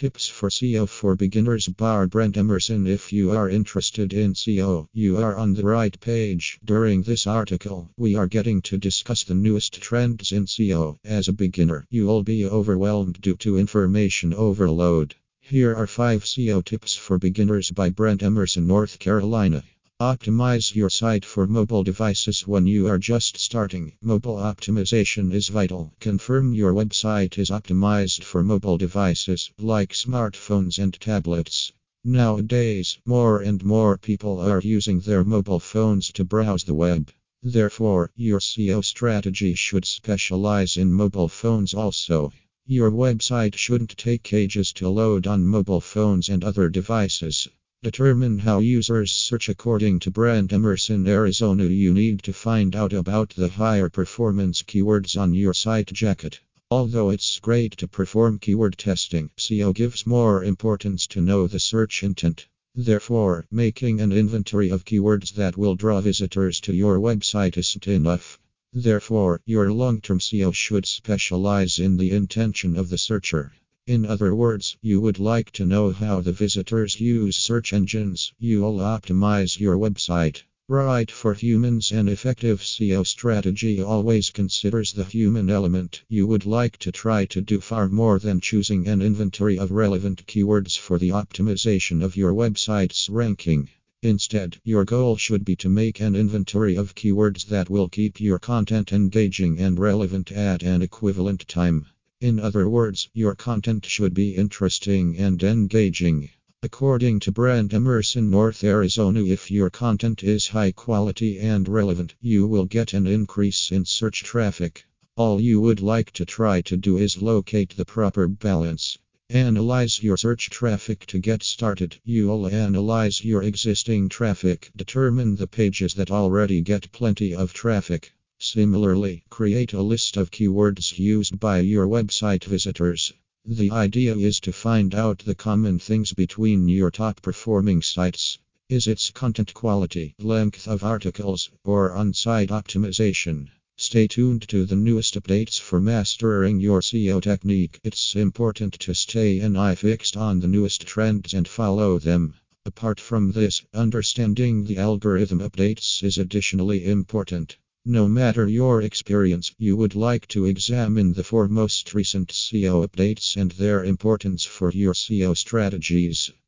Tips for SEO for Beginners by Brent Emerson. If you are interested in SEO, you are on the right page. During this article, we are getting to discuss the newest trends in SEO. As a beginner, you will be overwhelmed due to information overload. Here are 5 SEO tips for beginners by Brent Emerson, North Carolina. Optimize your site for mobile devices when you are just starting. Mobile optimization is vital. Confirm your website is optimized for mobile devices like smartphones and tablets. Nowadays, more and more people are using their mobile phones to browse the web. Therefore, your SEO strategy should specialize in mobile phones also. Your website shouldn't take ages to load on mobile phones and other devices. Determine how users search according to Brent Emerson, Arizona. You need to find out about the higher performance keywords on your site jacket. Although it's great to perform keyword testing, SEO gives more importance to know the search intent. Therefore, making an inventory of keywords that will draw visitors to your website isn't enough. Therefore, your long term SEO should specialize in the intention of the searcher. In other words, you would like to know how the visitors use search engines. You'll optimize your website. Right for humans, an effective SEO strategy always considers the human element. You would like to try to do far more than choosing an inventory of relevant keywords for the optimization of your website's ranking. Instead, your goal should be to make an inventory of keywords that will keep your content engaging and relevant at an equivalent time. In other words, your content should be interesting and engaging. According to Brent Emerson, North Arizona, if your content is high quality and relevant, you will get an increase in search traffic. All you would like to try to do is locate the proper balance. Analyze your search traffic to get started. You'll analyze your existing traffic, determine the pages that already get plenty of traffic. Similarly, create a list of keywords used by your website visitors. The idea is to find out the common things between your top performing sites. Is its content quality, length of articles, or on site optimization? Stay tuned to the newest updates for mastering your SEO technique. It's important to stay an eye fixed on the newest trends and follow them. Apart from this, understanding the algorithm updates is additionally important. No matter your experience, you would like to examine the four most recent SEO updates and their importance for your SEO strategies.